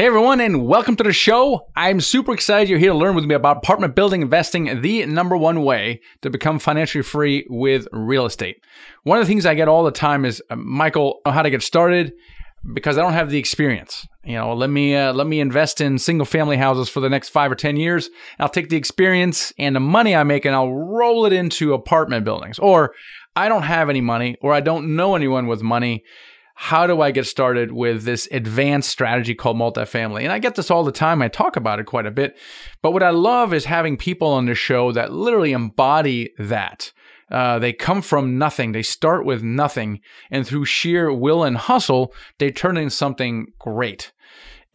Hey everyone, and welcome to the show. I'm super excited you're here to learn with me about apartment building investing, the number one way to become financially free with real estate. One of the things I get all the time is, uh, Michael, how to get started because I don't have the experience. You know, let me uh, let me invest in single family houses for the next five or ten years. I'll take the experience and the money I make and I'll roll it into apartment buildings. Or I don't have any money, or I don't know anyone with money how do I get started with this advanced strategy called multifamily? And I get this all the time. I talk about it quite a bit. But what I love is having people on the show that literally embody that. Uh, they come from nothing. They start with nothing. And through sheer will and hustle, they turn into something great.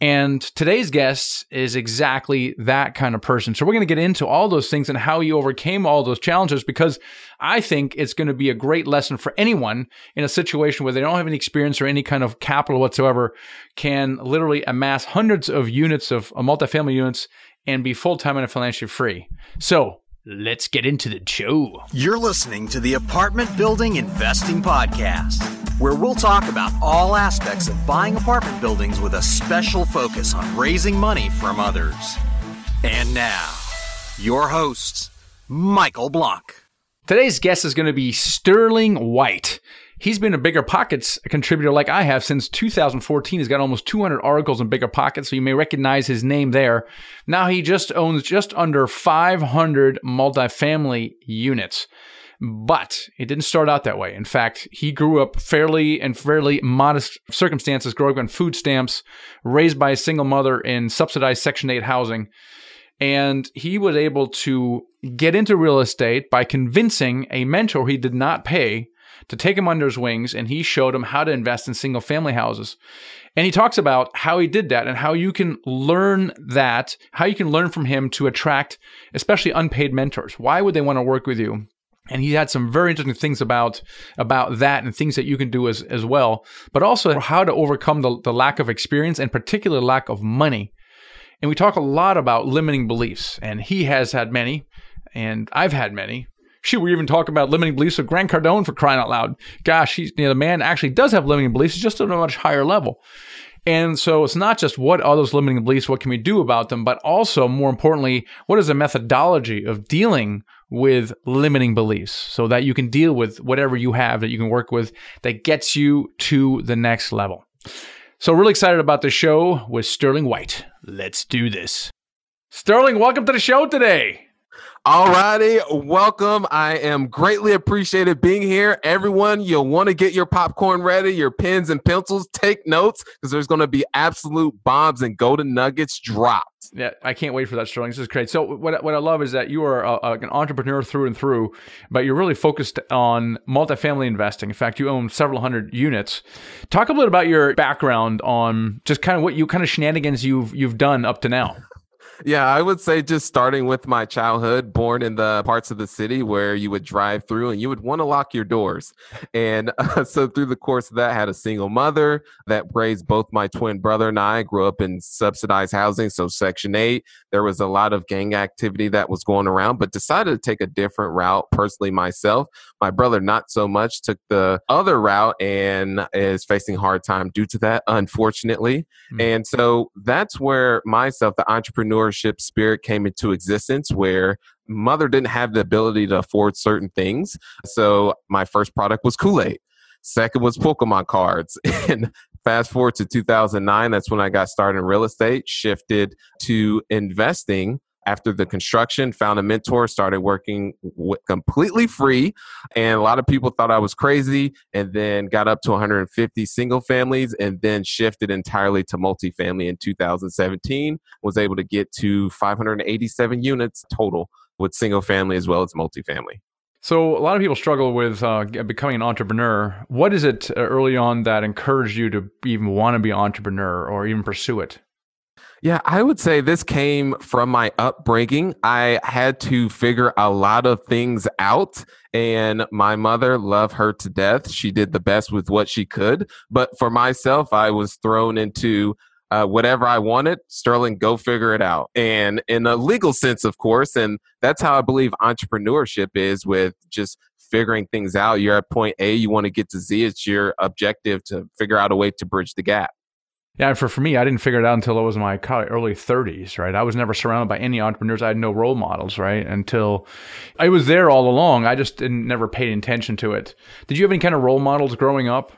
And today's guest is exactly that kind of person. So we're going to get into all those things and how you overcame all those challenges because I think it's going to be a great lesson for anyone in a situation where they don't have any experience or any kind of capital whatsoever can literally amass hundreds of units of uh, multifamily units and be full-time and financially free. So let's get into the show. You're listening to the Apartment Building Investing Podcast where we'll talk about all aspects of buying apartment buildings with a special focus on raising money from others. And now, your host, Michael Blank. Today's guest is going to be Sterling White. He's been a Bigger Pockets contributor like I have since 2014. He's got almost 200 articles in Bigger Pockets, so you may recognize his name there. Now he just owns just under 500 multifamily units. But it didn't start out that way. In fact, he grew up fairly and fairly modest circumstances, growing up on food stamps, raised by a single mother in subsidized Section 8 housing. And he was able to get into real estate by convincing a mentor he did not pay to take him under his wings and he showed him how to invest in single family houses. And he talks about how he did that and how you can learn that, how you can learn from him to attract especially unpaid mentors. Why would they want to work with you? and he had some very interesting things about about that and things that you can do as as well but also how to overcome the, the lack of experience and particular lack of money and we talk a lot about limiting beliefs and he has had many and i've had many shoot we even talk about limiting beliefs of grant cardone for crying out loud gosh he's you know, the man actually does have limiting beliefs he's just at a much higher level and so it's not just what are those limiting beliefs, what can we do about them, but also more importantly, what is the methodology of dealing with limiting beliefs so that you can deal with whatever you have that you can work with that gets you to the next level. So, really excited about the show with Sterling White. Let's do this. Sterling, welcome to the show today. All righty, welcome. I am greatly appreciated being here. Everyone, you'll want to get your popcorn ready, your pens and pencils, take notes because there's going to be absolute bombs and golden nuggets dropped. Yeah, I can't wait for that, Sterling. This is great. So, what, what I love is that you are a, a, an entrepreneur through and through, but you're really focused on multifamily investing. In fact, you own several hundred units. Talk a little bit about your background on just kind of what you kind of shenanigans you've you've done up to now yeah, I would say just starting with my childhood, born in the parts of the city where you would drive through and you would want to lock your doors. And uh, so through the course of that, I had a single mother that raised both my twin brother and I. Grew up in subsidized housing, so Section 8. There was a lot of gang activity that was going around, but decided to take a different route personally myself. My brother, not so much, took the other route and is facing hard time due to that, unfortunately. Mm-hmm. And so that's where myself, the entrepreneur, entrepreneurship spirit came into existence where mother didn't have the ability to afford certain things. So my first product was Kool-Aid. Second was Pokemon cards. And fast forward to 2009, that's when I got started in real estate, shifted to investing after the construction, found a mentor, started working w- completely free. And a lot of people thought I was crazy, and then got up to 150 single families, and then shifted entirely to multifamily in 2017. Was able to get to 587 units total with single family as well as multifamily. So a lot of people struggle with uh, becoming an entrepreneur. What is it uh, early on that encouraged you to even want to be an entrepreneur or even pursue it? Yeah, I would say this came from my upbringing. I had to figure a lot of things out, and my mother, loved her to death. She did the best with what she could. But for myself, I was thrown into uh, whatever I wanted. Sterling, go figure it out. And in a legal sense, of course. And that's how I believe entrepreneurship is with just figuring things out. You're at point A, you want to get to Z. It's your objective to figure out a way to bridge the gap. Yeah, for, for me, I didn't figure it out until I was in my early 30s, right? I was never surrounded by any entrepreneurs. I had no role models, right? Until I was there all along. I just didn't, never paid attention to it. Did you have any kind of role models growing up?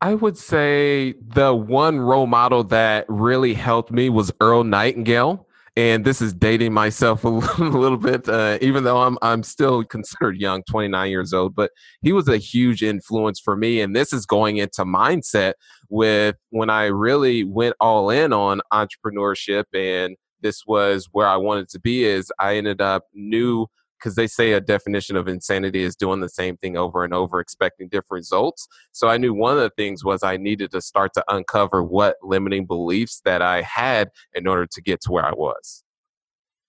I would say the one role model that really helped me was Earl Nightingale and this is dating myself a little bit, uh, even though I'm I'm still considered young, 29 years old. But he was a huge influence for me, and this is going into mindset with when I really went all in on entrepreneurship, and this was where I wanted to be. Is I ended up knew because they say a definition of insanity is doing the same thing over and over expecting different results so i knew one of the things was i needed to start to uncover what limiting beliefs that i had in order to get to where i was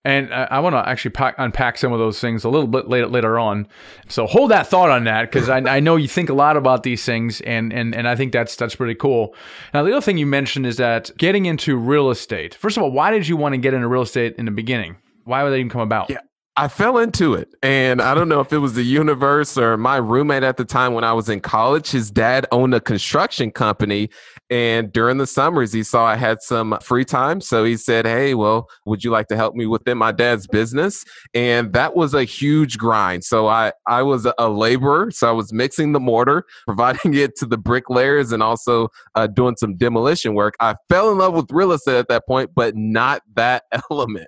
and I, want to actually pack, unpack some of those things a little bit later later on. So hold that thought on that because I, I, know you think a lot about these things, and, and and I think that's that's pretty cool. Now the other thing you mentioned is that getting into real estate. First of all, why did you want to get into real estate in the beginning? Why would that even come about? Yeah. I fell into it. And I don't know if it was the universe or my roommate at the time when I was in college. His dad owned a construction company. And during the summers, he saw I had some free time. So he said, Hey, well, would you like to help me within my dad's business? And that was a huge grind. So I, I was a laborer. So I was mixing the mortar, providing it to the bricklayers, and also uh, doing some demolition work. I fell in love with real estate at that point, but not that element.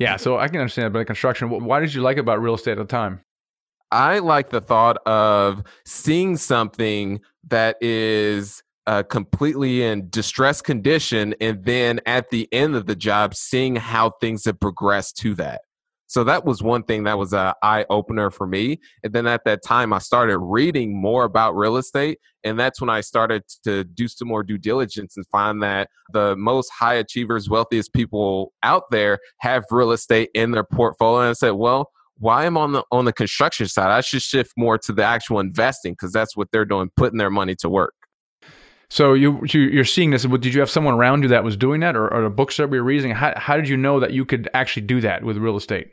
Yeah, so I can understand about construction. Why did you like about real estate at the time? I like the thought of seeing something that is uh, completely in distress condition, and then at the end of the job, seeing how things have progressed to that. So that was one thing that was an eye opener for me. And then at that time, I started reading more about real estate. And that's when I started to do some more due diligence and find that the most high achievers, wealthiest people out there have real estate in their portfolio. And I said, well, why am I on the on the construction side? I should shift more to the actual investing because that's what they're doing, putting their money to work. So you you're seeing this. Did you have someone around you that was doing that, or, or a book that you were reading? How how did you know that you could actually do that with real estate?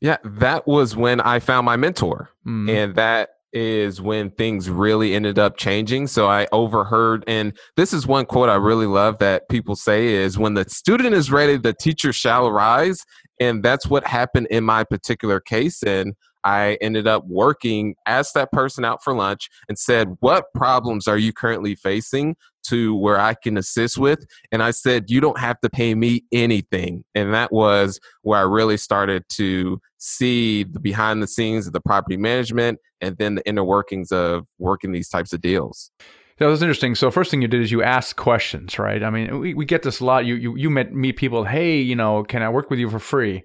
Yeah, that was when I found my mentor. Mm. And that is when things really ended up changing. So I overheard, and this is one quote I really love that people say is when the student is ready, the teacher shall rise. And that's what happened in my particular case. And I ended up working, asked that person out for lunch and said, What problems are you currently facing to where I can assist with? And I said, You don't have to pay me anything. And that was where I really started to see the behind the scenes of the property management and then the inner workings of working these types of deals. That was interesting. So first thing you did is you asked questions, right? I mean, we, we get this a lot. You, you you met meet people. Hey, you know, can I work with you for free?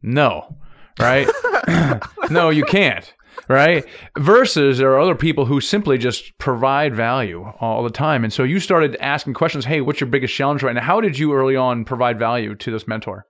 No right? no, you can't, right? Versus there are other people who simply just provide value all the time. And so you started asking questions, hey, what's your biggest challenge right now? How did you early on provide value to this mentor?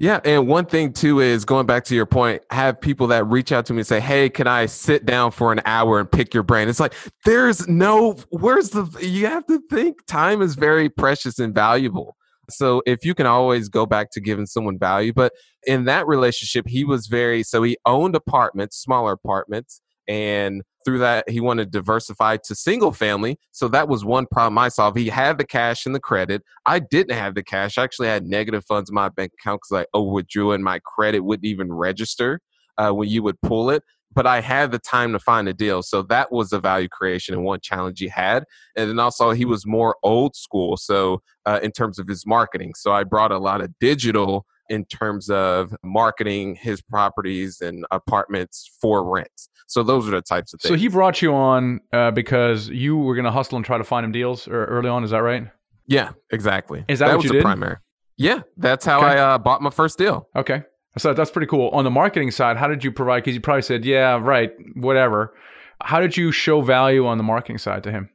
Yeah, and one thing too is going back to your point, have people that reach out to me and say, "Hey, can I sit down for an hour and pick your brain?" It's like there's no where's the you have to think time is very precious and valuable. So if you can always go back to giving someone value, but in that relationship, he was very so he owned apartments, smaller apartments, and through that he wanted to diversify to single family. So that was one problem I solved. He had the cash and the credit. I didn't have the cash. I actually had negative funds in my bank account because I overdrew and my credit wouldn't even register uh, when you would pull it but I had the time to find a deal. So that was the value creation and one challenge he had. And then also he was more old school. So uh, in terms of his marketing, so I brought a lot of digital in terms of marketing his properties and apartments for rent. So those are the types of things. So he brought you on uh, because you were going to hustle and try to find him deals early on. Is that right? Yeah, exactly. Is that, that was the did? primary? Yeah, that's how okay. I uh, bought my first deal. Okay. So that's pretty cool. On the marketing side, how did you provide? Because you probably said, yeah, right, whatever. How did you show value on the marketing side to him?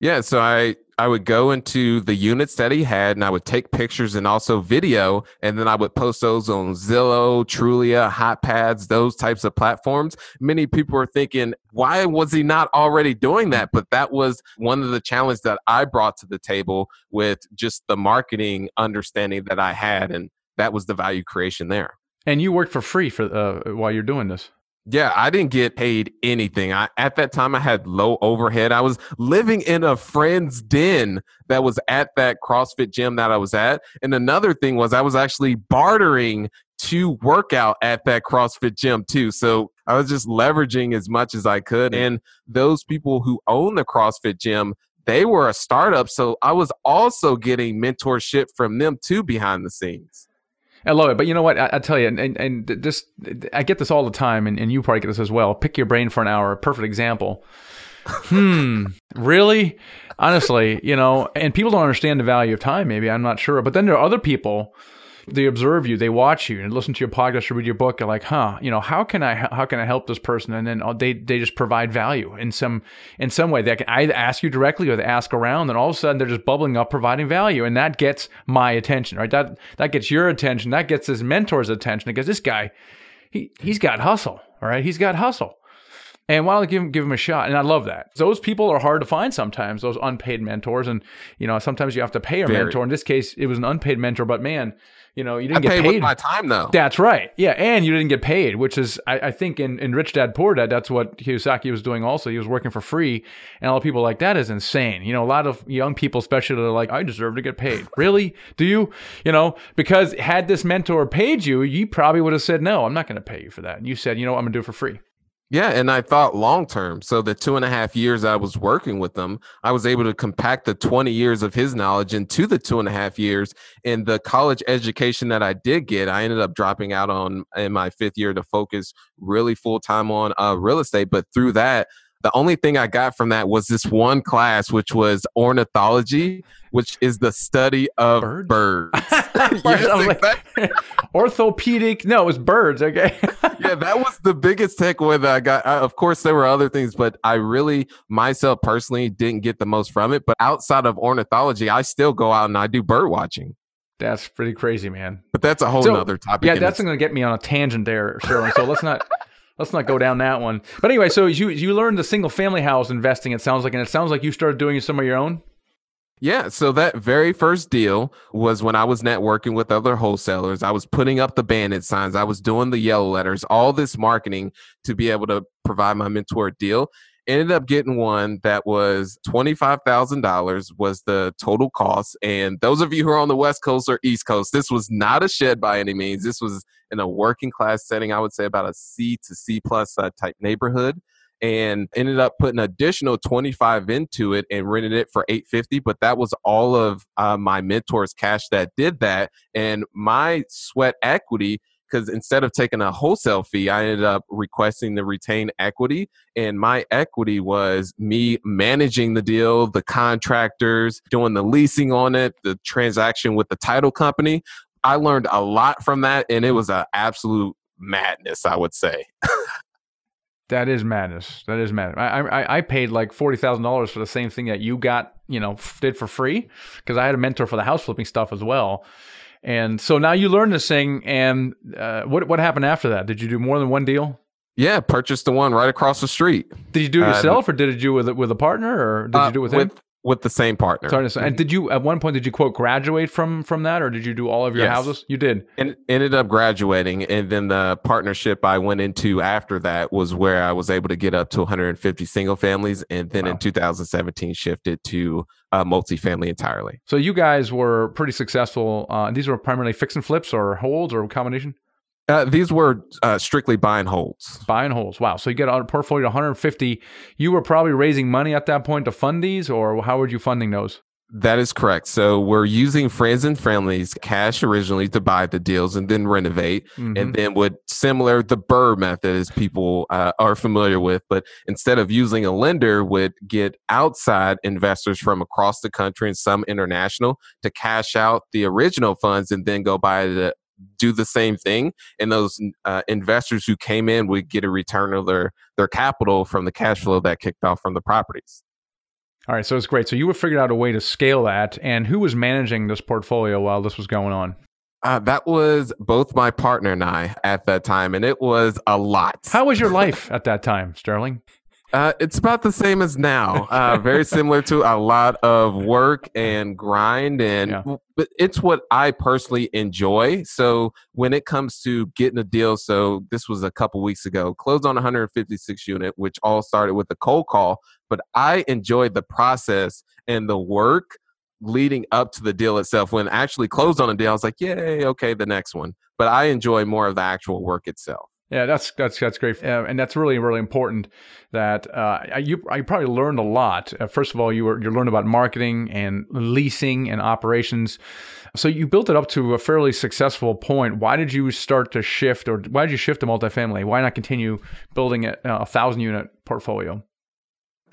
Yeah, so I I would go into the units that he had and I would take pictures and also video and then I would post those on Zillow, Trulia, HotPads, those types of platforms. Many people are thinking, why was he not already doing that? But that was one of the challenges that I brought to the table with just the marketing understanding that I had and that was the value creation there. And you work for free for uh, while you're doing this. Yeah, I didn't get paid anything. I at that time I had low overhead. I was living in a friend's den that was at that CrossFit gym that I was at. And another thing was I was actually bartering to work out at that CrossFit gym too. So I was just leveraging as much as I could. And those people who own the CrossFit gym, they were a startup. So I was also getting mentorship from them too behind the scenes. I love it. But you know what? I, I tell you, and, and, and this, I get this all the time, and, and you probably get this as well. Pick your brain for an hour. Perfect example. hmm. Really? Honestly, you know, and people don't understand the value of time, maybe. I'm not sure. But then there are other people they observe you, they watch you, and listen to your podcast or read your book. Are like, huh, you know, how can I how can I help this person? And then uh, they they just provide value in some in some way. They can either ask you directly or they ask around, and all of a sudden they're just bubbling up, providing value, and that gets my attention, right? That that gets your attention. That gets his mentor's attention because this guy, he he's got hustle, all right? He's got hustle. And why don't give him, give him a shot? And I love that. Those people are hard to find sometimes, those unpaid mentors. And, you know, sometimes you have to pay a Very. mentor. In this case, it was an unpaid mentor, but man, you know, you didn't I get paid. with my time though. That's right. Yeah, and you didn't get paid, which is I, I, think in, in Rich Dad Poor Dad, that's what Kiyosaki was doing. Also, he was working for free, and a lot of people like that is insane. You know, a lot of young people, especially, are like, I deserve to get paid. really? Do you? You know, because had this mentor paid you, you probably would have said, No, I'm not going to pay you for that. And you said, You know, what, I'm going to do it for free. Yeah, and I thought long term. So the two and a half years I was working with them, I was able to compact the 20 years of his knowledge into the two and a half years. And the college education that I did get, I ended up dropping out on in my fifth year to focus really full time on uh, real estate. But through that, the only thing I got from that was this one class, which was ornithology, which is the study of birds. birds. yes, like, orthopedic. No, it was birds. Okay. yeah, that was the biggest takeaway that I got. I, of course, there were other things, but I really, myself personally, didn't get the most from it. But outside of ornithology, I still go out and I do bird watching. That's pretty crazy, man. But that's a whole so, other topic. Yeah, that's going to get me on a tangent there, Sherwin. So let's not let's not go down that one. But anyway, so you you learned the single family house investing. It sounds like, and it sounds like you started doing some of your own. Yeah, so that very first deal was when I was networking with other wholesalers. I was putting up the bandit signs, I was doing the yellow letters, all this marketing to be able to provide my mentor a deal ended up getting one that was $25,000 was the total cost. And those of you who are on the West Coast or East Coast, this was not a shed by any means. This was in a working class setting. I would say about a C to C plus uh, type neighborhood and ended up putting additional 25 into it and rented it for 850 but that was all of uh, my mentors cash that did that and my sweat equity because instead of taking a wholesale fee, I ended up requesting the retain equity. And my equity was me managing the deal, the contractors, doing the leasing on it, the transaction with the title company. I learned a lot from that, and it was an absolute madness, I would say. that is madness. That is madness. I I, I paid like forty thousand dollars for the same thing that you got, you know, did for free because I had a mentor for the house flipping stuff as well. And so now you learned this thing, and uh, what what happened after that? Did you do more than one deal? Yeah, purchased the one right across the street. Did you do it uh, yourself, uh, or did you do it with with a partner, or did you do it with, with him? With the same partner. Sorry, and did you at one point did you quote graduate from from that, or did you do all of your yes. houses? You did. And ended up graduating, and then the partnership I went into after that was where I was able to get up to 150 single families, and then wow. in 2017 shifted to uh, multifamily entirely. So you guys were pretty successful. Uh, these were primarily fix and flips, or holds, or combination. Uh, these were uh, strictly buy and holds. Buy and holds. Wow. So you get a portfolio of 150. You were probably raising money at that point to fund these, or how were you funding those? That is correct. So we're using friends and families cash originally to buy the deals and then renovate, mm-hmm. and then would similar the BRRRR method as people uh, are familiar with, but instead of using a lender, would get outside investors from across the country and some international to cash out the original funds and then go buy the do the same thing, and those uh, investors who came in would get a return of their their capital from the cash flow that kicked off from the properties. All right, so it's great. So you were figured out a way to scale that, and who was managing this portfolio while this was going on? Uh, that was both my partner and I at that time, and it was a lot. How was your life at that time, Sterling? Uh, it's about the same as now. Uh, very similar to a lot of work and grind, and Yeah. but it's what I personally enjoy. So when it comes to getting a deal, so this was a couple weeks ago, closed on 156 unit, which all started with a cold call. But I enjoyed the process and the work leading up to the deal itself. When actually closed on a deal, I was like, yay, okay, the next one. But I enjoy more of the actual work itself. Yeah, that's that's that's great, uh, and that's really really important. That uh, you I probably learned a lot. Uh, first of all, you were you learned about marketing and leasing and operations. So you built it up to a fairly successful point. Why did you start to shift, or why did you shift to multifamily? Why not continue building a, a thousand unit portfolio?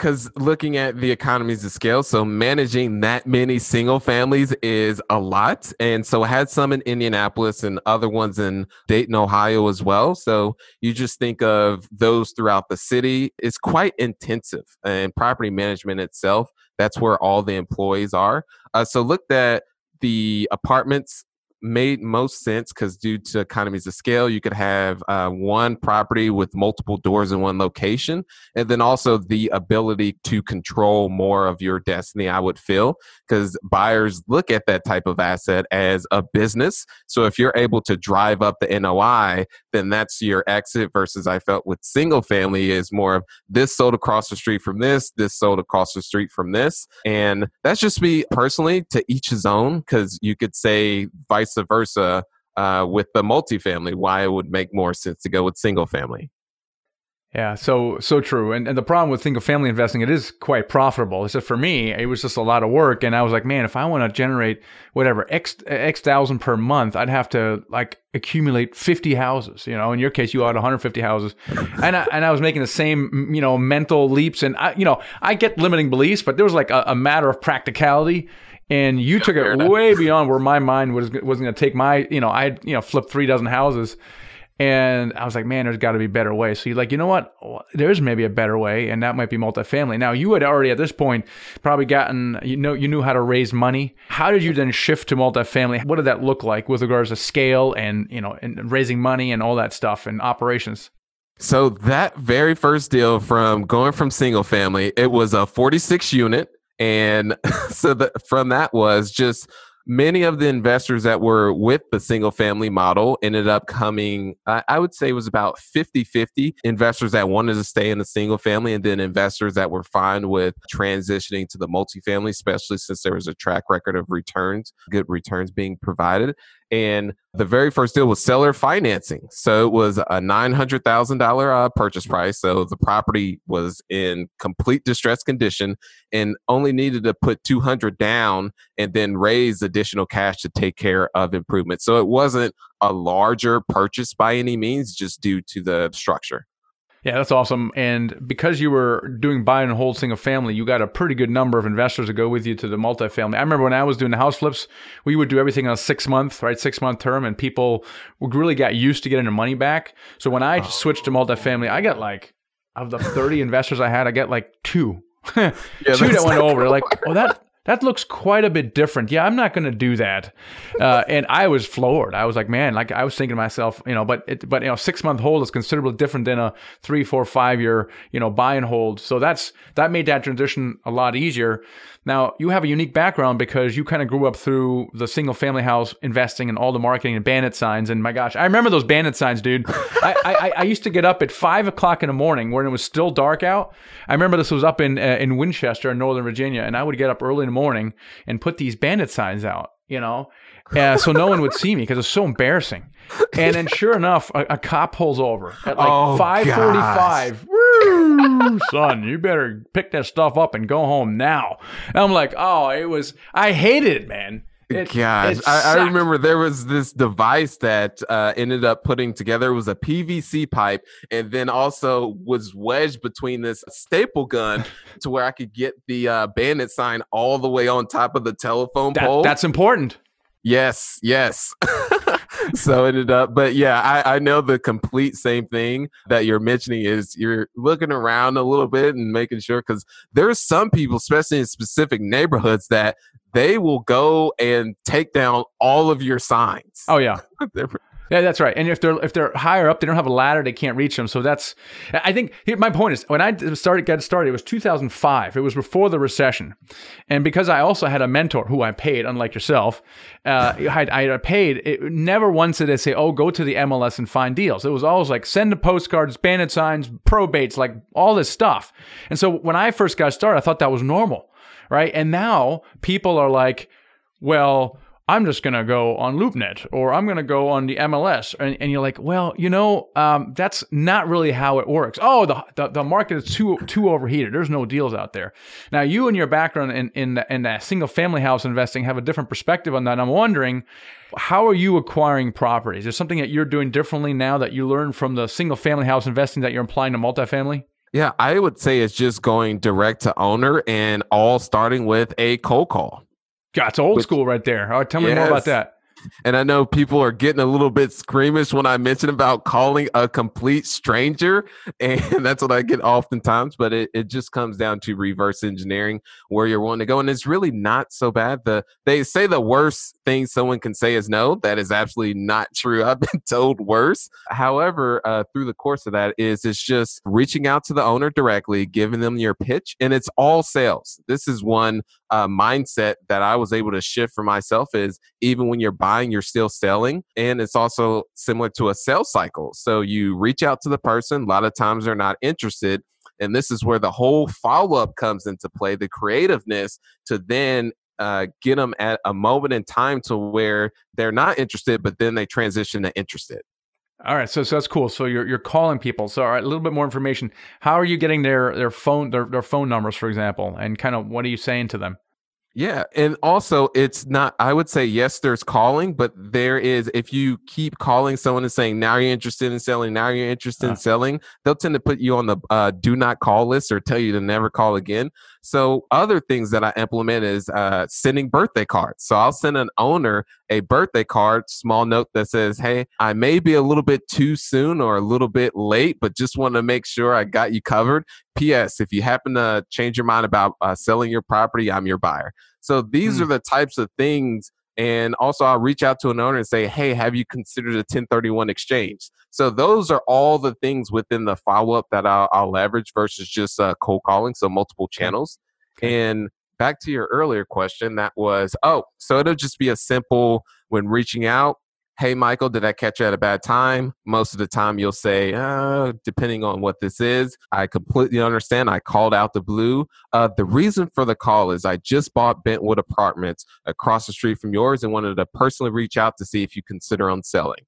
Because looking at the economies of scale, so managing that many single families is a lot. And so I had some in Indianapolis and other ones in Dayton, Ohio as well. So you just think of those throughout the city. It's quite intensive. And property management itself, that's where all the employees are. Uh, so looked at the apartments made most sense because due to economies of scale, you could have uh, one property with multiple doors in one location, and then also the ability to control more of your destiny. I would feel because buyers look at that type of asset as a business. So if you're able to drive up the NOI, then that's your exit. Versus I felt with single family is more of this sold across the street from this, this sold across the street from this, and that's just me personally to each his own because you could say vice versa uh, with the multifamily, why it would make more sense to go with single family. Yeah, so so true. And and the problem with single family investing, it is quite profitable. Just for me, it was just a lot of work, and I was like, man, if I want to generate whatever x x thousand per month, I'd have to like accumulate fifty houses. You know, in your case, you had one hundred fifty houses, and I, and I was making the same you know mental leaps, and I you know I get limiting beliefs, but there was like a, a matter of practicality. And you took it way beyond where my mind was wasn't going to take my you know I you know flipped three dozen houses, and I was like, man, there's got to be better ways. So you're like, you know what? There's maybe a better way, and that might be multifamily. Now you had already at this point probably gotten, you know, you knew how to raise money. How did you then shift to multifamily? What did that look like with regards to scale and you know, and raising money and all that stuff and operations? So that very first deal from going from single family, it was a 46 unit. And so the, from that was just many of the investors that were with the single family model ended up coming, I, would say it was about 50 50 investors that wanted to stay in the single family, and then investors that were fine with transitioning to the multifamily, especially since there was a track record of returns, good returns being provided. And the very first deal was seller financing. So it was a $900,000 uh, purchase price. So the property was in complete distressed condition and only needed to put 200 down and then raise additional cash to take care of improvements. So it wasn't a larger purchase by any means, just due to the structure. Yeah, that's awesome. And because you were doing buy and hold single family, you got a pretty good number of investors to go with you to the multifamily. I remember when I was doing the house flips, we would do everything on a six month, right? Six month term, and people really got used to getting their money back. So when I oh. switched to multifamily, I got like, of the 30 investors I had, I got like two. two that went over. Like, oh, that that looks quite a bit different. Yeah, I'm not going to do that. Uh, and I was floored. I was like, man, like I was thinking to myself, you know, but it, but you know, six month hold is considerably different than a three, four, five year, you know, buy and hold. So that's that made that transition a lot easier. Now you have a unique background because you kind of grew up through the single family house investing and all the marketing and bandit signs. And my gosh, I remember those bandit signs, dude. I, I, I used to get up at five o'clock in the morning when it was still dark out. I remember this was up in uh, in Winchester, in Northern Virginia, and I would get up early in the morning and put these bandit signs out. You know, uh, so no one would see me because it's so embarrassing. And then, sure enough, a, a cop pulls over at like Oh, five forty-five. Woo, son, you better pick that stuff up and go home now. And I'm like, oh, it was. I hated it, man. It, Gosh, I, I remember there was this device that uh, ended up putting together. It was a PVC pipe, and then also was wedged between this staple gun to where I could get the uh, bandit sign all the way on top of the telephone That- pole. that's important. Yes, yes. so it ended up, but yeah, I, I know the complete same thing that you're mentioning is you're looking around a little bit and making sure because there's some people, especially in specific neighborhoods, that they will go and take down all of your signs. Oh yeah. Yeah, that's right. And if they're if they're higher up, they don't have a ladder, they can't reach them. So that's I think here, my point is when I started got started, it was 2005. It was before the recession, and because I also had a mentor who I paid, unlike yourself, uh, I, I paid. It never once did they say, "Oh, go to the MLS and find deals." It was always like send the postcards, bandit signs, probates, like all this stuff. And so when I first got started, I thought that was normal, right? And now people are like, well I'm just going to go on LoopNet or I'm going to go on the MLS. And, and, you're like, well, you know, um, that's not really how it works. Oh, the, the, the, market is too too overheated. There's no deals out there. Now, you and your background in, in, in single family house investing have a different perspective on that. I'm wondering, how are you acquiring properties? Is there something that you're doing differently now that you learned from the single family house investing that you're applying to multifamily? Yeah, I would say it's just going direct to owner and all starting with a cold call. God, it's old Which, school right there. All right, tell me yes. more about that. And I know people are getting a little bit squeamish when I mention about calling a complete stranger. And that's what I get oftentimes. But it, it just comes down to reverse engineering where you're wanting to go. And it's really not so bad. The they say the worst thing someone can say is no. That is absolutely not true. I've been told worse. However, uh, through the course of that is it's just reaching out to the owner directly, giving them your pitch, and it's all sales. This is one uh, mindset that I was able to shift for myself is even when you're buying, you're still selling. And it's also similar to a sales cycle. So you reach out to the person, a lot of times they're not interested. And this is where the whole follow up comes into play the creativeness to then uh, get them at a moment in time to where they're not interested, but then they transition to interested. All right, so so that's cool. So you're you're calling people. So all right, a little bit more information. How are you getting their their phone their their phone numbers, for example, and kind of what are you saying to them? Yeah. And also, it's not, I would say, yes, there's calling, but there is, if you keep calling someone and saying, now you're interested in selling, now you're interested uh. in selling, they'll tend to put you on the uh, do not call list or tell you to never call again. So, other things that I implement is uh, sending birthday cards. So, I'll send an owner a birthday card, small note that says, Hey, I may be a little bit too soon or a little bit late, but just want to make sure I got you covered. P.S. If you happen to change your mind about uh, selling your property, I'm your buyer. So, these mm. are the types of things and also, I'll reach out to an owner and say, Hey, have you considered a 1031 exchange? So, those are all the things within the follow up that I'll, I'll, leverage versus just uh, cold calling. So, multiple channels. Okay. And back to your earlier question, that was, oh, so it'll just be a simple when reaching out. Hey, Michael, did I catch you at a bad time? Most of the time, you'll say, uh, depending on what this is, I completely understand. I called out the blue. Uh, the reason for the call is I just bought Bentwood Apartments across the street from yours and wanted to personally reach out to see if you consider on selling.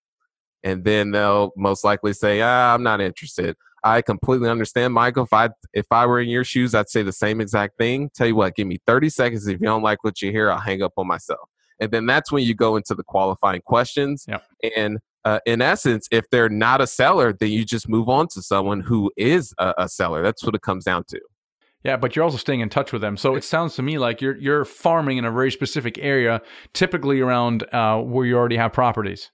And then they'll most likely say, ah, I'm not interested. I completely understand, Michael. If I if I were in your shoes, I'd say the same exact thing. Tell you what, give me 30 seconds. If you don't like what you hear, I'll hang up on myself. And then that's when you go into the qualifying questions. Yep. And uh, in essence, if they're not a seller, then you just move on to someone who is a, a seller. That's what it comes down to. Yeah, but you're also staying in touch with them. So it sounds to me like you're you're farming in a very specific area, typically around uh, where you already have properties.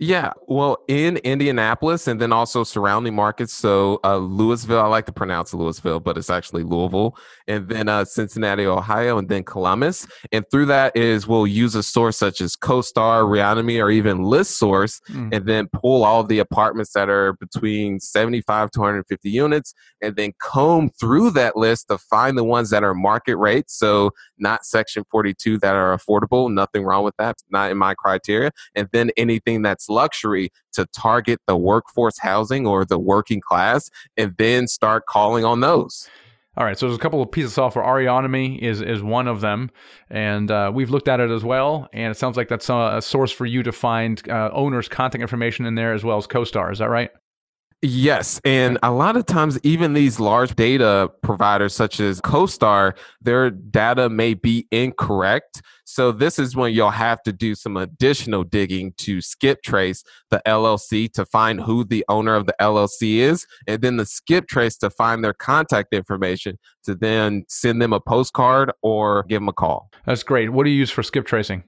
Yeah, well, in Indianapolis and then also surrounding markets. So uh, Louisville, I like to pronounce Louisville, but it's actually Louisville, and then uh, Cincinnati, Ohio, and then Columbus. And through that is we'll use a source such as CoStar, Reonomy, or even ListSource, mm. and then pull all the apartments that are between 75 to 150 units, and then comb through that list to find the ones that are market rate. So not Section 42 that are affordable. Nothing wrong with that. Not in my criteria. And then anything that's luxury to target the workforce housing or the working class and then start calling on those. All right, so there's a couple of pieces of software. Reonomy is is one of them, and uh, we've looked at it as well. And it sounds like that's a, a source for you to find uh, owners' contact information in there as well as CoStar. Is that right? Yes. And a lot of times, even these large data providers such as CoStar, their data may be incorrect. So, this is when you'll have to do some additional digging to skip trace the LLC to find who the owner of the LLC is, and then the skip trace to find their contact information to then send them a postcard or give them a call. That's great. What do you use for skip tracing?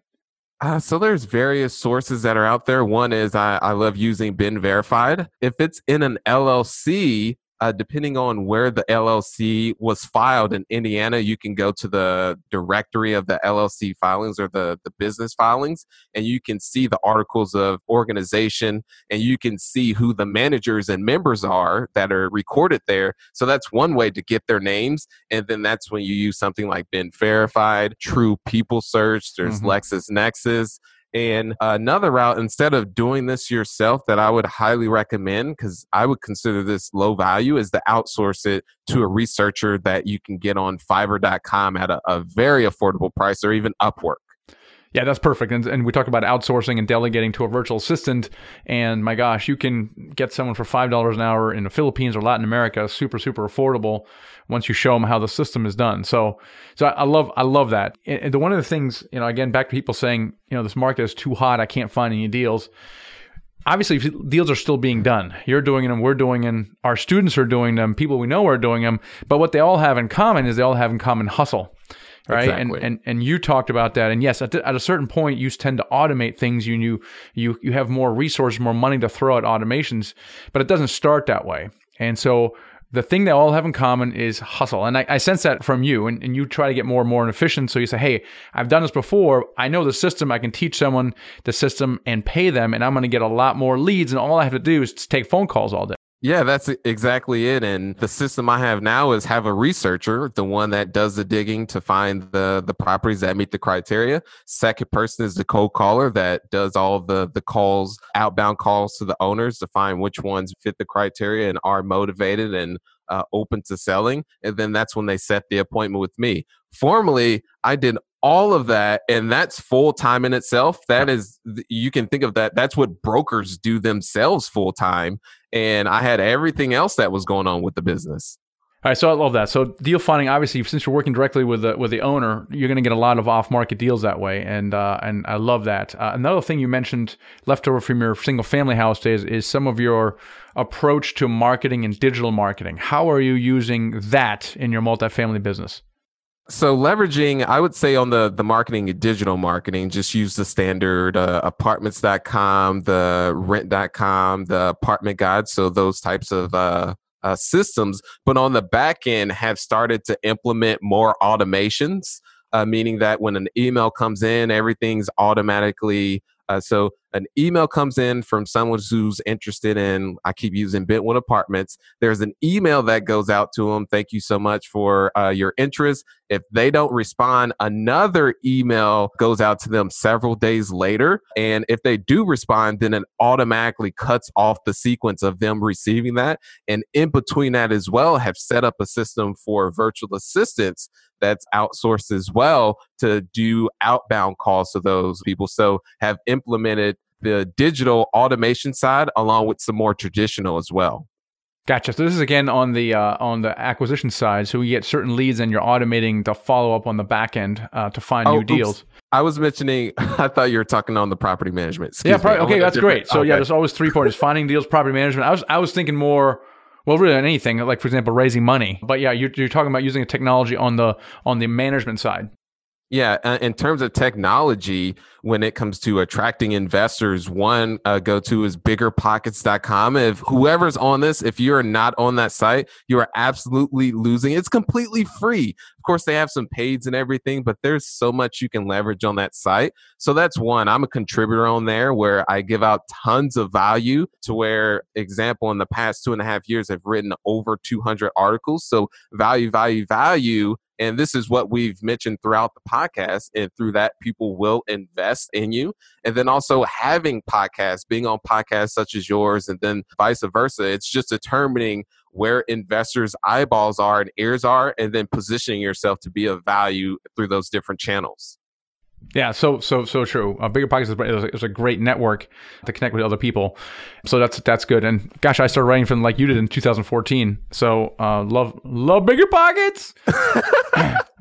Uh, so there's various sources that are out there. One is I, I love using Been Verified. If it's in an LLC, uh, depending on where the LLC was filed in Indiana, you can go to the directory of the LLC filings or the, the business filings, and you can see the articles of organization and you can see who the managers and members are that are recorded there. So that's one way to get their names. And then that's when you use something like Been Verified, True People Search, there's mm-hmm. LexisNexis. And another route, instead of doing this yourself, that I would highly recommend, because I would consider this low value, is to outsource it to a researcher that you can get on fiverr.com at a, a very affordable price or even Upwork. Yeah, that's perfect. And, and we talk about outsourcing and delegating to a virtual assistant. And my gosh, you can get someone for $5 an hour in the Philippines or Latin America, super, super affordable once you show them how the system is done. So, so I, I love, I love that. And the, one of the things, you know, again, back to people saying, you know, this market is too hot. I can't find any deals. Obviously, deals are still being done. You're doing them, we're doing them, our students are doing them, people we know are doing them. But what they all have in common is they all have in common hustle right? Exactly. And, and and you talked about that. And yes, at, at a certain point, you tend to automate things. You you you you have more resources, more money to throw at automations, but it doesn't start that way. And so the thing they all have in common is hustle. And I, I, sense that from you. And, and you try to get more and more efficient. So you say, hey, I've done this before. I know the system. I can teach someone the system and pay them. And I'm going to get a lot more leads. And all I have to do is take phone calls all day. Yeah, that's exactly it. And the system I have now is have a researcher, the one that does the digging to find the the properties that meet the criteria. Second person is the cold caller that does all the the calls, outbound calls to the owners to find which ones fit the criteria and are motivated and uh, open to selling. And then that's when they set the appointment with me. Formerly, I did all of that and that's full time in itself that is you can think of that that's what brokers do themselves full time and i had everything else that was going on with the business all right, so I love that. So deal finding, obviously, since you're working directly with the with the owner, you're going to get a lot of off market deals that way, and uh, and I love that. Uh, another thing you mentioned, left over from your single family house days, is some of your approach to marketing and digital marketing. How are you using that in your multifamily business? So leveraging, I would say on the the marketing and digital marketing, just use the standard uh, apartments.com, the rent.com, the apartment guide. So those types of uh, uh, systems, but on the back end have started to implement more automations, uh, meaning that when an email comes in, everything's automatically uh, so an email comes in from someone who's interested in, I keep using Bentwood Apartments. There's an email that goes out to them. Thank you so much for uh, your interest. If they don't respond, another email goes out to them several days later. And if they do respond, then it automatically cuts off the sequence of them receiving that. And in between that as well, have set up a system for virtual assistants that's outsourced as well to do outbound calls to those people. So have implemented the digital automation side along with some more traditional as well. Gotcha. So this is again on the uh, on the acquisition side. So we get certain leads, and you're automating the follow up on the back end uh, to find oh, new deals. I was mentioning. I thought you were talking on the property management. Excuse yeah. Probably, okay, that's great. So okay. yeah, there's always three parties: finding deals, property management. I was I was thinking more well, really on anything, like for example, raising money. But yeah, you're, you're talking about using a technology on the on the management side. Yeah, uh, in terms of technology, when it comes to attracting investors, one uh, go to is biggerpockets.com. If whoever's on this, if you're not on that site, you are absolutely losing. It's completely free. Course, they have some paids and everything, but there's so much you can leverage on that site. So that's one. I'm a contributor on there where I give out tons of value to where, example, in the past two and a half years, I've written over 200 articles. So value, value, value and this is what we've mentioned throughout the podcast. And through that, people will invest in you. And then also having podcasts, being on podcasts such as yours, and then vice versa. It's just determining where investors' eyeballs are and ears are, and then positioning yourself to be of value through those different channels. Yeah, so so so true. Uh, Bigger Pockets is, is, a great network to connect with other people, so that's that's good. And gosh, I started writing from like you did in 2014. So uh, love love Bigger Pockets.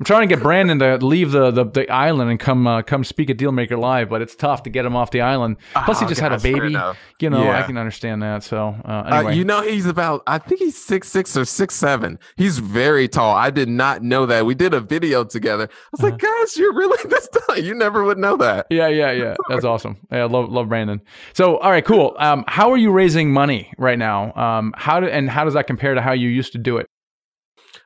I'm trying to get Brandon to leave the, the, the island and come uh, come speak at Dealmaker Live, but it's tough to get him off the island. Plus, oh, he just gosh, had a baby. You know, yeah. I can understand that. So uh, uh anyway. you know, he's about I think he's six six or six seven. He's very tall. I did not know that. We did a video together. I was uh-huh. like, gosh, you're really this tall you never would know that. Yeah, yeah, yeah. That's awesome. I love love Brandon. So, all right, cool. Um, how are you raising money right now? Um, how do and how does that compare to how you used to do it?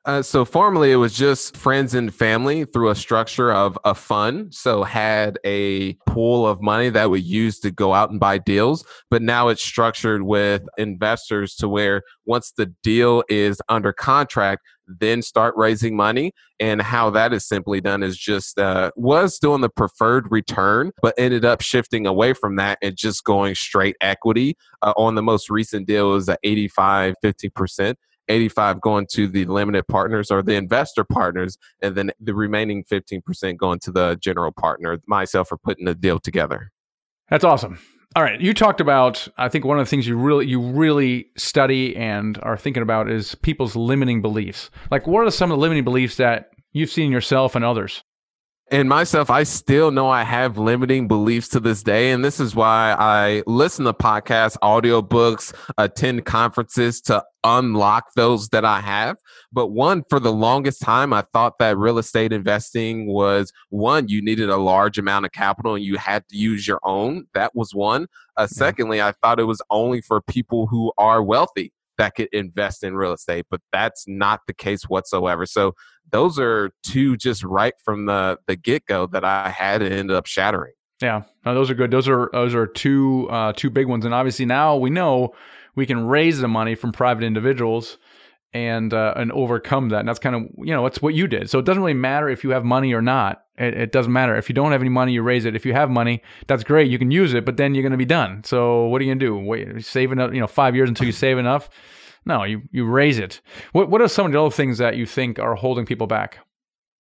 Uh, so formerly it was just friends and family through a structure of a fund. So had a pool of money that we used to go out and buy deals. But now it's structured with investors to where once the deal is under contract, then start raising money. And how that is simply done is just uh, was doing the preferred return, but ended up shifting away from that and just going straight equity. Uh, on the most recent deal was at 85, 50%. 85 going to the limited partners or the investor partners, and then the remaining 15% going to the general partner, myself, for putting the deal together. That's awesome. All right, you talked about. I think one of the things you really you really study and are thinking about is people's limiting beliefs. Like, what are some of the limiting beliefs that you've seen yourself and others? And myself, I still know I have limiting beliefs to this day. And this is why I listen to podcasts, audiobooks, attend conferences to unlock those that I have. But one, for the longest time, I thought that real estate investing was one, you needed a large amount of capital and you had to use your own. That was one. Uh, secondly, I thought it was only for people who are wealthy that could invest in real estate, but that's not the case whatsoever. So those are two just right from the the get go that I had ended up shattering. Yeah, no, those are good. Those are those are two uh, two big ones, and obviously now we know we can raise the money from private individuals and uh, and overcome that. And that's kind of you know that's what you did. So it doesn't really matter if you have money or not. It, it, doesn't matter if you don't have any money, you raise it. If you have money, that's great. You can use it, but then you're going to be done. So what are you going to do? Wait, save enough. You know, five years until you save enough. No, you you raise it. What what are some of the other things that you think are holding people back?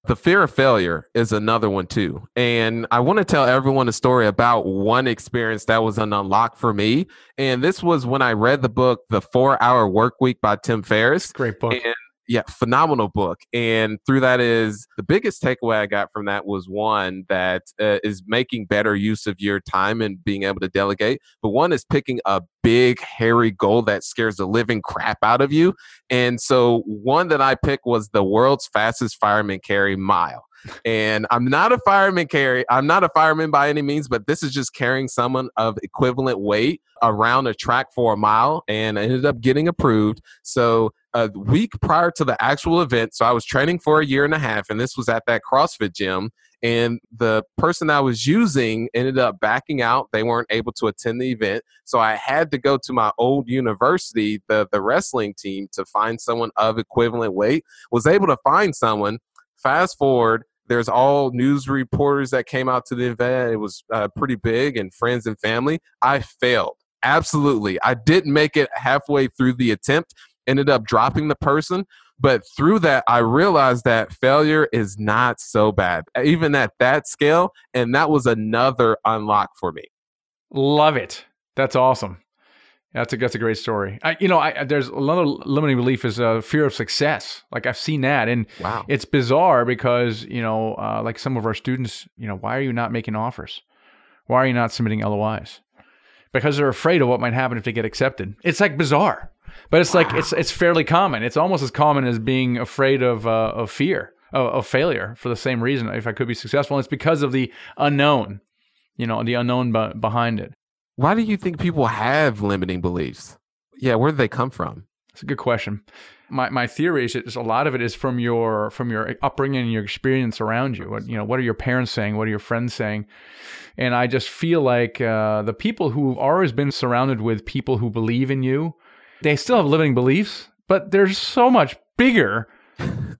The fear of failure is another one too. And I want to tell everyone a story about one experience that was an unlock for me. And this was when I read the book The 4-Hour Work Week by Tim Ferriss. Great book. And yeah, phenomenal book. And through that is the biggest takeaway I got from that was one that uh, is making better use of your time and being able to delegate. But one is picking a big, hairy goal that scares the living crap out of you. And so one that I picked was the world's fastest fireman carry mile. And I'm not a fireman carry. I'm not a fireman by any means, but this is just carrying someone of equivalent weight around a track for a mile and I ended up getting approved. So a week prior to the actual event. So I was training for a year and a half, and this was at that CrossFit gym. And the person I was using ended up backing out. They weren't able to attend the event. So I had to go to my old university, the, the wrestling team, to find someone of equivalent weight. Was able to find someone. Fast forward, there's all news reporters that came out to the event. It was uh, pretty big, and friends and family. I failed. Absolutely. I didn't make it halfway through the attempt ended up dropping the person. But through that, I realized that failure is not so bad, even at that scale. And that was another unlock for me. Love it. That's awesome. That's a that's a great story. I, you know, I, there's another limiting belief is a fear of success. Like I've seen that, and wow. it's bizarre because you know, uh, like some of our students, you know, why are you not making offers? Why are you not submitting LOIs? Because they're afraid of what might happen if they get accepted. It's like bizarre. But it's wow. like it's it's fairly common. It's almost as common as being afraid of uh, of fear of, of, failure for the same reason. If I could be successful, and it's because of the unknown. You know, the unknown b- behind it. Why do you think people have limiting beliefs? Yeah, where do they come from? It's a good question. My my theory is that a lot of it is from your from your upbringing and your experience around you. What you know, what are your parents saying? What are your friends saying? And I just feel like uh, the people who've always been surrounded with people who believe in you, they still have limiting beliefs, but they're so much bigger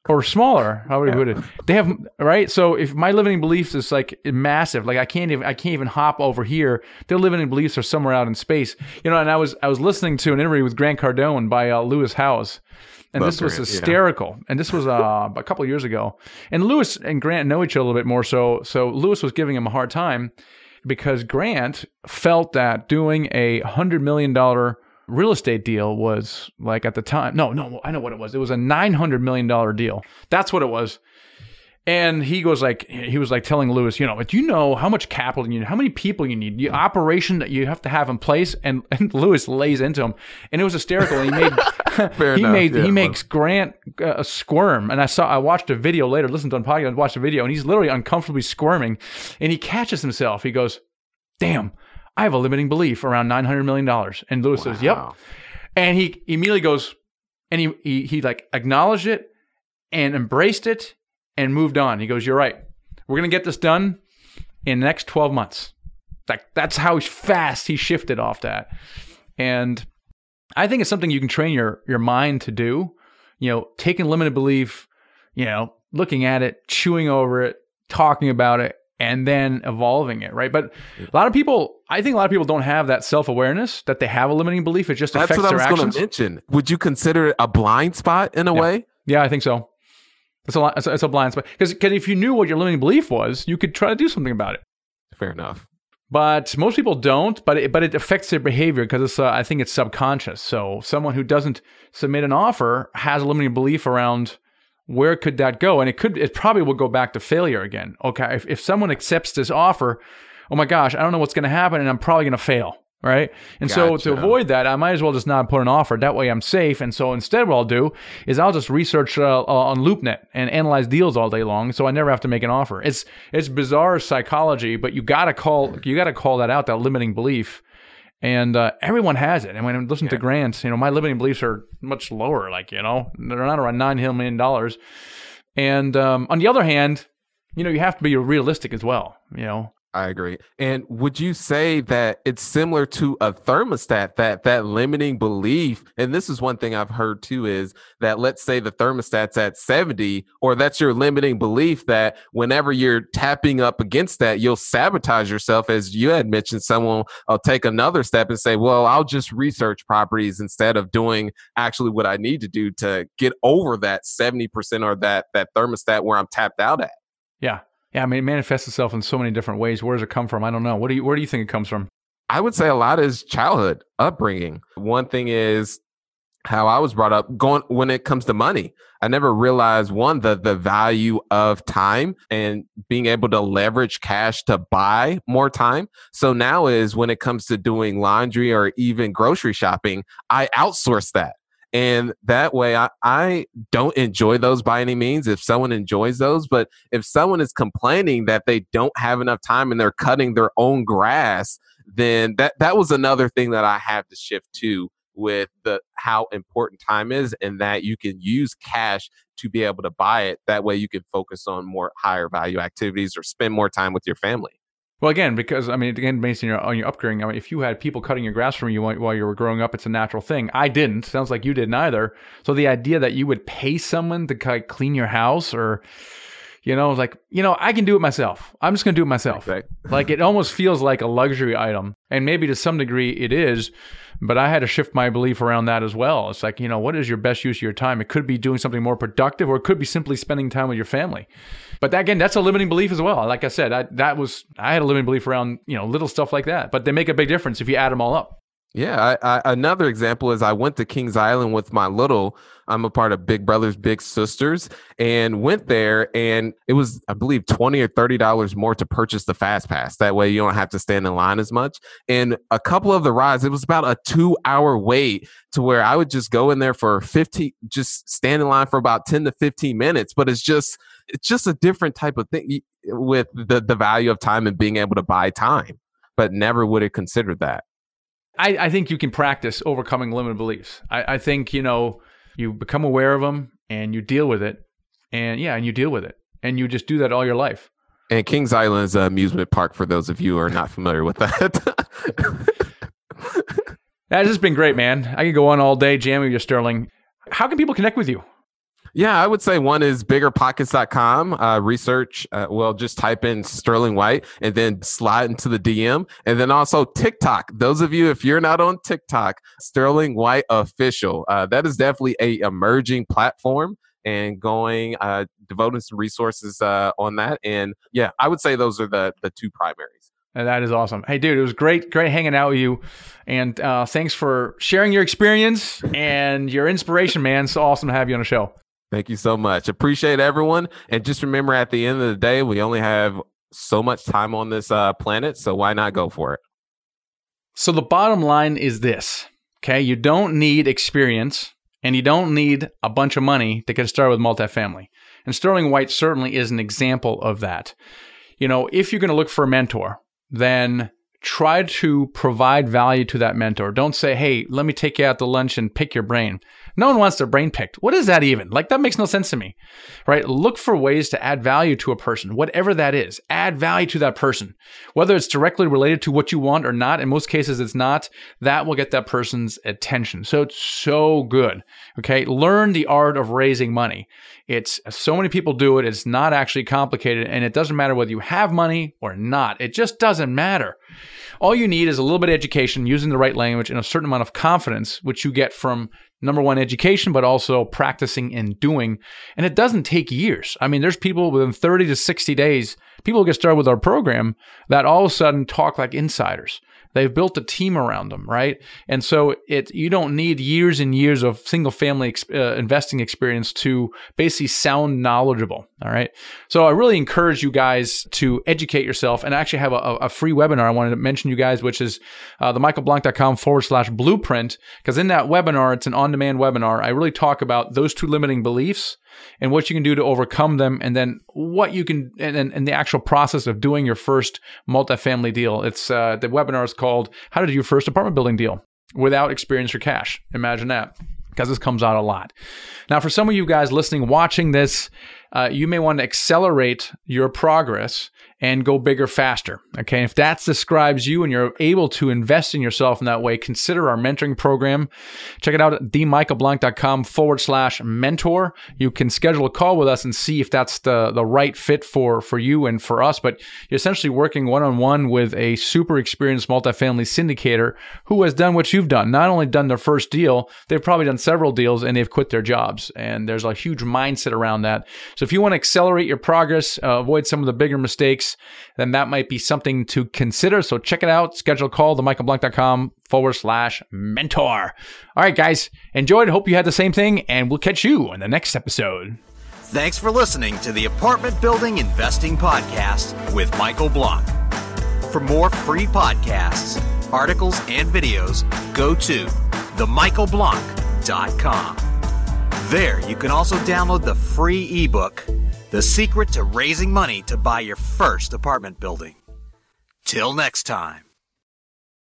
or smaller. How would you put it? They have right. So if my limiting beliefs is like massive, like I can't even I can't even hop over here. Their limiting beliefs are somewhere out in space. You know. And I was I was listening to an interview with Grant Cardone by uh, Lewis Howes. And Love this was hysterical. Yeah. And this was uh, a couple years ago. And Lewis and Grant know each other a little bit more. So so Lewis was giving him a hard time because Grant felt that doing a hundred million dollar real estate deal was like at the time. No, no, I know what it was. It was a nine hundred million dollar deal. That's what it was. And he goes like he was like telling Lewis, you know, but you know how much capital you need, how many people you need, the operation that you have to have in place. And, and Lewis lays into him, and it was hysterical. And he made he enough. made Yeah, he makes Grant uh, squirm, and I saw I watched a video later, listened to a podcast, watched a video, and he's literally uncomfortably squirming, and he catches himself. He goes, "Damn, I have a limiting belief around nine hundred million dollars," and Lewis says, "Yep," and he immediately goes, and he he he like acknowledged it and embraced it and moved on. He goes, "You're right. We're gonna get this done in the next twelve months." Like that's how fast he shifted off that, and I think it's something you can train your your mind to do. You know, taking limited belief, you know, looking at it, chewing over it, talking about it, and then evolving it, right? But a lot of people, I think a lot of people don't have that self awareness that they have a limiting belief. It just That's affects what I their was going to mention. Would you consider it a blind spot in a Yeah. way? Yeah, I think so. It's a lot. It's a, it's a blind spot because if you knew what your limiting belief was, you could try to do something about it. Fair enough. But most people don't. But it, but it affects their behavior because it's uh, I think it's subconscious. So someone who doesn't submit an offer has a limiting belief around where could that go, and it could it probably will go back to failure again. Okay, if if someone accepts this offer, oh my gosh, I don't know what's going to happen, and I'm probably going to fail. Right. And so to avoid that, I might as well just not put an offer. That way I'm safe. And so instead, what I'll do is I'll just research uh, on LoopNet and analyze deals all day long. So I never have to make an offer. It's, it's bizarre psychology, but you gotta call, you gotta call that out, that limiting belief. And uh, everyone has it. And when I listen to Grant, you know, my limiting beliefs are much lower. Like, you know, they're not around $9 million. And um, on the other hand, you know, you have to be realistic as well, you know. I agree. And would you say that it's similar to a thermostat that that limiting belief and this is one thing I've heard too is that let's say the thermostat's at 70 or that's your limiting belief that whenever you're tapping up against that you'll sabotage yourself as you had mentioned someone will take another step and say well I'll just research properties instead of doing actually what I need to do to get over that 70% or that that thermostat where I'm tapped out at. Yeah. Yeah. I mean, it manifests itself in so many different ways. Where does it come from? I don't know. What do you, where do you think it comes from? I would say a lot is childhood upbringing. One thing is how I was brought up going when it comes to money. I never realized one the the value of time and being able to leverage cash to buy more time. So now is when it comes to doing laundry or even grocery shopping, I outsource that. And that way I, I don't enjoy those by any means if someone enjoys those. But if someone is complaining that they don't have enough time and they're cutting their own grass, then that that was another thing that I have to shift to with the how important time is and that you can use cash to be able to buy it that way you can focus on more higher value activities or spend more time with your family Well, again, because I mean, again, based on your on your upbringing, I mean, if you had people cutting your grass for you while, while you were growing up, it's a natural thing. I didn't. Sounds like you didn't either. So the idea that you would pay someone to like, clean your house, or you know, like you know, I can do it myself. I'm just gonna do it myself. Right. Like it almost feels like a luxury item, and maybe to some degree it is. But I had to shift my belief around that as well. It's like you know, what is your best use of your time? It could be doing something more productive, or it could be simply spending time with your family. But that, again, that's a limiting belief as well. Like I said, I, that was I had a limiting belief around you know little stuff like that. But they make a big difference if you add them all up. Yeah, I, I, another example is I went to Kings Island with my little. I'm a part of Big Brothers Big Sisters, and went there, and it was I believe twenty or thirty dollars more to purchase the fast pass. That way, you don't have to stand in line as much. And a couple of the rides, it was about a two hour wait to where I would just go in there for fifteen, just stand in line for about ten to fifteen minutes. But it's just it's just a different type of thing with the the value of time and being able to buy time. But never would have considered that. I, I think you can practice overcoming limited beliefs. I, I think you know you become aware of them and you deal with it, and yeah, and you deal with it, and you just do that all your life. And Kings Island is an amusement park for those of you who are not familiar with that. That has been great, man. I could go on all day jamming with you, Sterling. How can people connect with you? Yeah, I would say one is biggerpockets.com. Uh, research, uh, well, just type in Sterling White and then slide into the DM. And then also TikTok. Those of you, if you're not on TikTok, Sterling White Official. Uh, that is definitely a emerging platform and going, uh, devoting some resources uh, on that. And yeah, I would say those are the, the two primaries. And that is awesome. Hey, dude, it was great, great hanging out with you. And uh, thanks for sharing your experience and your inspiration, man. So awesome to have you on the show. Thank you so much. Appreciate everyone. And just remember at the end of the day, we only have so much time on this uh, planet. So why not go for it? So the bottom line is this okay? You don't need experience And you don't need a bunch of money to get started with multifamily. And Sterling White certainly is an example of that. You know, if you're going to look for a mentor, then try to provide value to that mentor. Don't say, hey, let me take you out to lunch and pick your brain. No one wants their brain picked. What is that even? Like, that makes no sense to me, right? Look for ways to add value to a person, whatever that is. Add value to that person, whether it's directly related to what you want or not. In most cases, it's not. That will get that person's attention. So it's so good. Okay. Learn the art of raising money. It's so many people do it. It's not actually complicated and it doesn't matter whether you have money or not. It just doesn't matter. All you need is a little bit of education, using the right language, and a certain amount of confidence, which you get from number one, education, but also practicing and doing. And it doesn't take years. I mean, there's people within 30 to 60 days, people get started with our program that all of a sudden talk like insiders. They've built a team around them, right? And so it you don't need years and years of single family ex- uh, investing experience to basically sound knowledgeable. All right. So I really encourage you guys to educate yourself and I actually have a, a free webinar I wanted to mention you guys, which is uh, the michaelblank.com forward slash blueprint. Because in that webinar, it's an on demand webinar. I really talk about those two limiting beliefs and what you can do to overcome them, and then what you can, and, and, and the actual process of doing your first multifamily deal. It's uh, the webinar is called "How to Do Your First Apartment Building Deal Without Experience or Cash." Imagine that, because this comes out a lot. Now, for some of you guys listening, watching this, uh, you may want to accelerate your progress and go bigger faster. Okay. If that describes you and you're able to invest in yourself in that way, consider our mentoring program. Check it out at themichaelblank.com forward slash mentor. You can schedule a call with us and see if that's the, the right fit for, for you and for us. But you're essentially working one on one with a super experienced multifamily syndicator who has done what you've done. Not only done their first deal, they've probably done several deals and they've quit their jobs. And there's a huge mindset around that. So if you want to accelerate your progress, uh, avoid some of the bigger mistakes, then that might be something to consider. So check it out. Schedule a call, themichaelblank.com forward slash mentor. All right, guys, enjoyed. Hope you had the same thing, and we'll catch you in the next episode. Thanks for listening to the Apartment Building Investing Podcast with Michael Blank. For more free podcasts, articles, and videos, go to themichaelblank.com. There, you can also download the free ebook the secret to raising money to buy your first apartment building. Till next time.